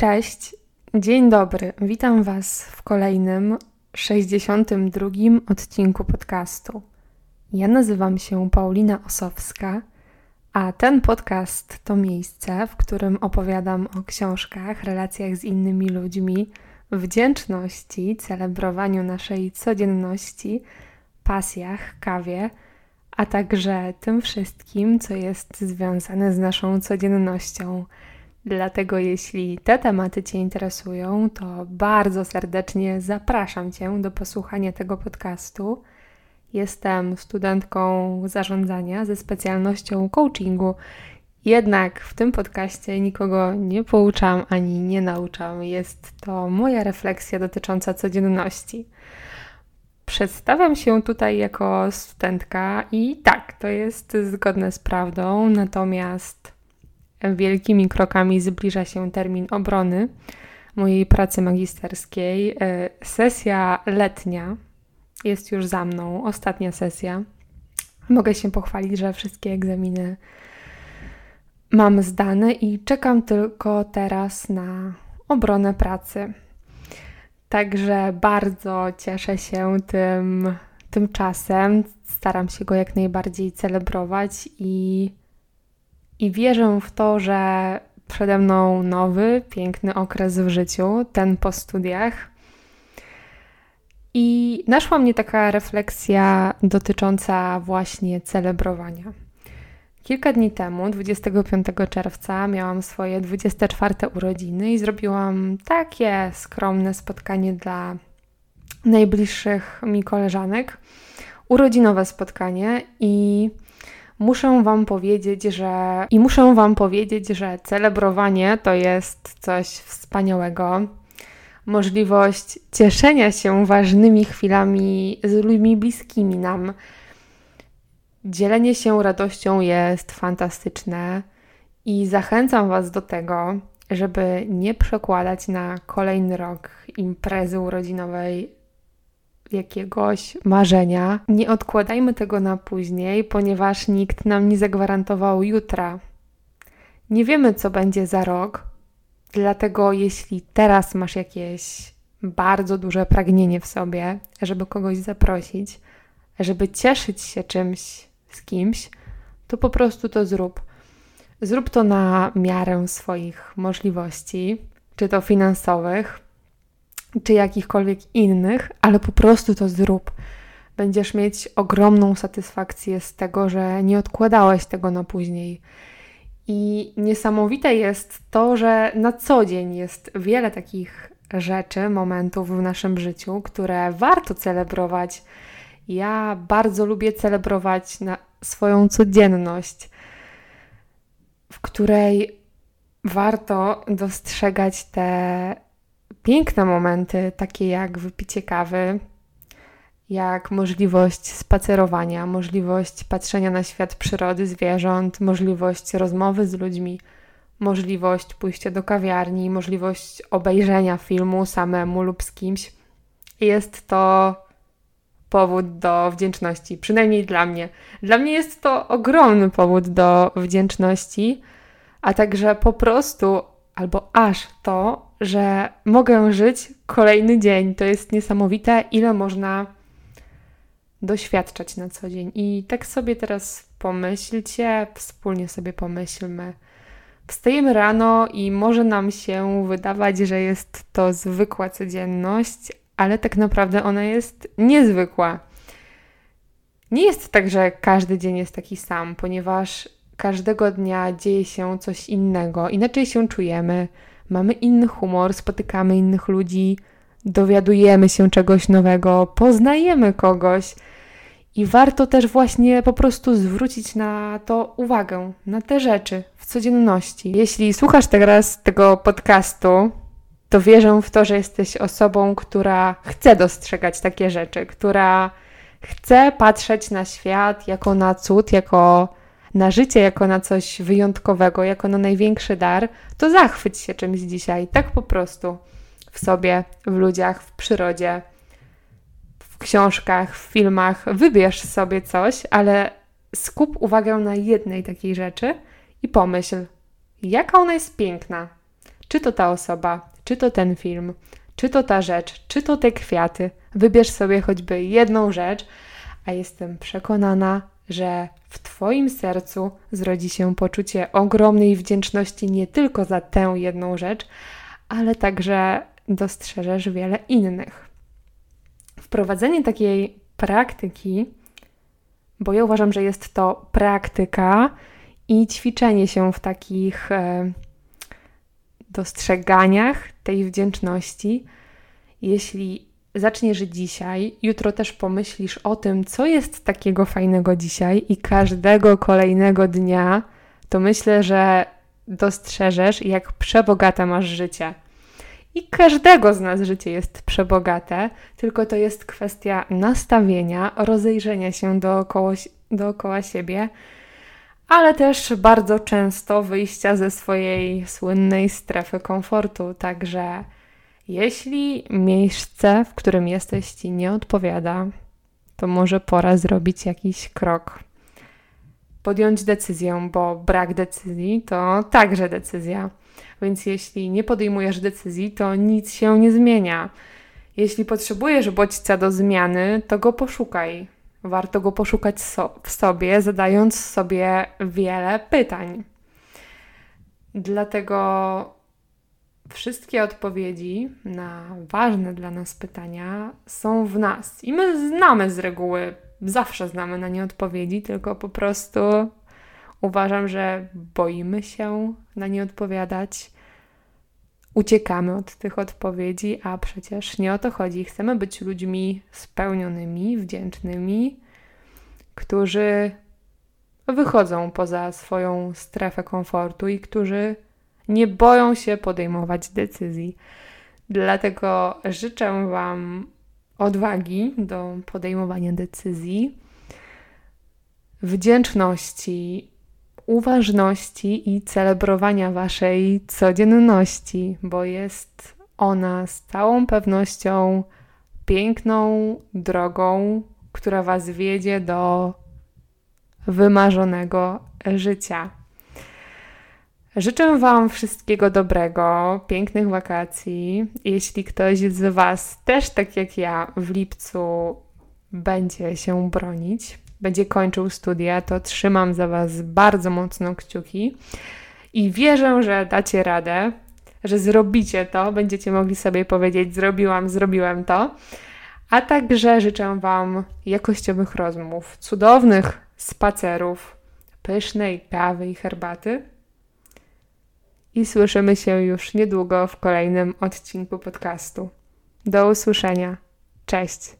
Cześć, dzień dobry. Witam Was w kolejnym 62 odcinku podcastu. Ja nazywam się Paulina Osowska, a ten podcast to miejsce, w którym opowiadam o książkach, relacjach z innymi ludźmi, wdzięczności, celebrowaniu naszej codzienności, pasjach, kawie, a także tym wszystkim, co jest związane z naszą codziennością Dlatego jeśli te tematy Cię interesują, to bardzo serdecznie zapraszam Cię do posłuchania tego podcastu. Jestem studentką zarządzania ze specjalnością coachingu. Jednak w tym podcaście nikogo nie pouczam ani nie nauczam. Jest to moja refleksja dotycząca codzienności. Przedstawiam się tutaj jako studentka i tak, to jest zgodne z prawdą, natomiast wielkimi krokami zbliża się termin obrony mojej pracy magisterskiej. E, sesja letnia jest już za mną, ostatnia sesja. Mogę się pochwalić, że wszystkie egzaminy mam zdane i czekam tylko teraz na obronę pracy. Także bardzo cieszę się tym, tym czasem. Staram się go jak najbardziej celebrować i i wierzę w to, że przede mną nowy, piękny okres w życiu, ten po studiach. I naszła mnie taka refleksja dotycząca właśnie celebrowania. Kilka dni temu, 25 czerwca, miałam swoje 24 urodziny i zrobiłam takie skromne spotkanie dla najbliższych mi koleżanek. Urodzinowe spotkanie i muszę Wam powiedzieć, że i muszę Wam powiedzieć, że celebrowanie to jest coś wspaniałego. Możliwość cieszenia się ważnymi chwilami z ludźmi bliskimi nam. Dzielenie się radością jest fantastyczne i zachęcam Was do tego, żeby nie przekładać na kolejny rok imprezy urodzinowej jakiegoś marzenia. Nie odkładajmy tego na później, ponieważ nikt nam nie zagwarantował jutra. Nie wiemy, co będzie za rok, dlatego jeśli teraz masz jakieś bardzo duże pragnienie w sobie, żeby kogoś zaprosić, żeby cieszyć się czymś z kimś, to po prostu to zrób. Zrób to na miarę swoich możliwości, czy to finansowych, czy jakichkolwiek innych, ale po prostu to zrób. Będziesz mieć ogromną satysfakcję z tego, że nie odkładałeś tego na później. I niesamowite jest to, że na co dzień jest wiele takich rzeczy, momentów w naszym życiu, które warto celebrować. Ja bardzo lubię celebrować swoją codzienność, w której warto dostrzegać te piękne momenty, takie jak wypicie kawy, jak możliwość spacerowania, możliwość patrzenia na świat przyrody, zwierząt, możliwość rozmowy z ludźmi, możliwość pójścia do kawiarni, możliwość obejrzenia filmu samemu lub z kimś. Jest to powód do wdzięczności, przynajmniej dla mnie. Dla mnie jest to ogromny powód do wdzięczności, a także po prostu albo aż to, że mogę żyć kolejny dzień. To jest niesamowite, ile można doświadczać na co dzień. I tak sobie teraz pomyślcie, wspólnie sobie pomyślmy. Wstajemy rano i może nam się wydawać, że jest to zwykła codzienność, ale tak naprawdę ona jest niezwykła. Nie jest tak, że każdy dzień jest taki sam, ponieważ każdego dnia dzieje się coś innego, inaczej się czujemy, mamy inny humor, spotykamy innych ludzi, dowiadujemy się czegoś nowego, poznajemy kogoś. I warto też właśnie po prostu zwrócić na to uwagę, na te rzeczy w codzienności. Jeśli słuchasz teraz tego podcastu, to wierzę w to, że jesteś osobą, która chce dostrzegać takie rzeczy, która chce patrzeć na świat jako na cud, jako na życie jako na coś wyjątkowego, jako na największy dar, to zachwyć się czymś dzisiaj, tak po prostu w sobie, w ludziach, w przyrodzie, w książkach, w filmach. Wybierz sobie coś, ale skup uwagę na jednej takiej rzeczy i pomyśl, jaka ona jest piękna. Czy to ta osoba, czy to ten film, czy to ta rzecz, czy to te kwiaty. Wybierz sobie choćby jedną rzecz, a jestem przekonana, że w Twoim sercu zrodzi się poczucie ogromnej wdzięczności nie tylko za tę jedną rzecz, ale także dostrzeżesz wiele innych. Wprowadzenie takiej praktyki, bo ja uważam, że jest to praktyka i ćwiczenie się w takich e, dostrzeganiach tej wdzięczności. Jeśli zaczniesz dzisiaj, jutro też pomyślisz o tym, co jest takiego fajnego dzisiaj i każdego kolejnego dnia, to myślę, że dostrzeżesz, jak przebogate masz życie. I każdego z nas życie jest przebogate, tylko to jest kwestia nastawienia, rozejrzenia się dookoła, dookoła siebie, ale też bardzo często wyjścia ze swojej słynnej strefy komfortu. Także jeśli miejsce, w którym jesteś, ci nie odpowiada, to może pora zrobić jakiś krok. Podjąć decyzję, bo brak decyzji to także decyzja. Więc jeśli nie podejmujesz decyzji, to nic się nie zmienia. Jeśli potrzebujesz bodźca do zmiany, to go poszukaj. Warto go poszukać so w sobie, zadając sobie wiele pytań. Dlatego wszystkie odpowiedzi na ważne dla nas pytania są w nas. I my znamy z reguły, zawsze znamy na nie odpowiedzi, tylko po prostu uważam, że boimy się na nie odpowiadać. Uciekamy od tych odpowiedzi, a przecież nie o to chodzi. Chcemy być ludźmi spełnionymi, wdzięcznymi, którzy wychodzą poza swoją strefę komfortu i którzy nie boją się podejmować decyzji. Dlatego życzę Wam odwagi do podejmowania decyzji, wdzięczności, uważności i celebrowania Waszej codzienności, bo jest ona z całą pewnością piękną drogą, która Was wiedzie do wymarzonego życia. Życzę Wam wszystkiego dobrego, pięknych wakacji. Jeśli ktoś z Was też tak jak ja w lipcu będzie się bronić, będzie kończył studia, to trzymam za Was bardzo mocno kciuki i wierzę, że dacie radę, że zrobicie to, będziecie mogli sobie powiedzieć: Zrobiłam, zrobiłem to. A także życzę Wam jakościowych rozmów, cudownych spacerów, pysznej kawy i herbaty i słyszymy się już niedługo w kolejnym odcinku podcastu. Do usłyszenia. Cześć.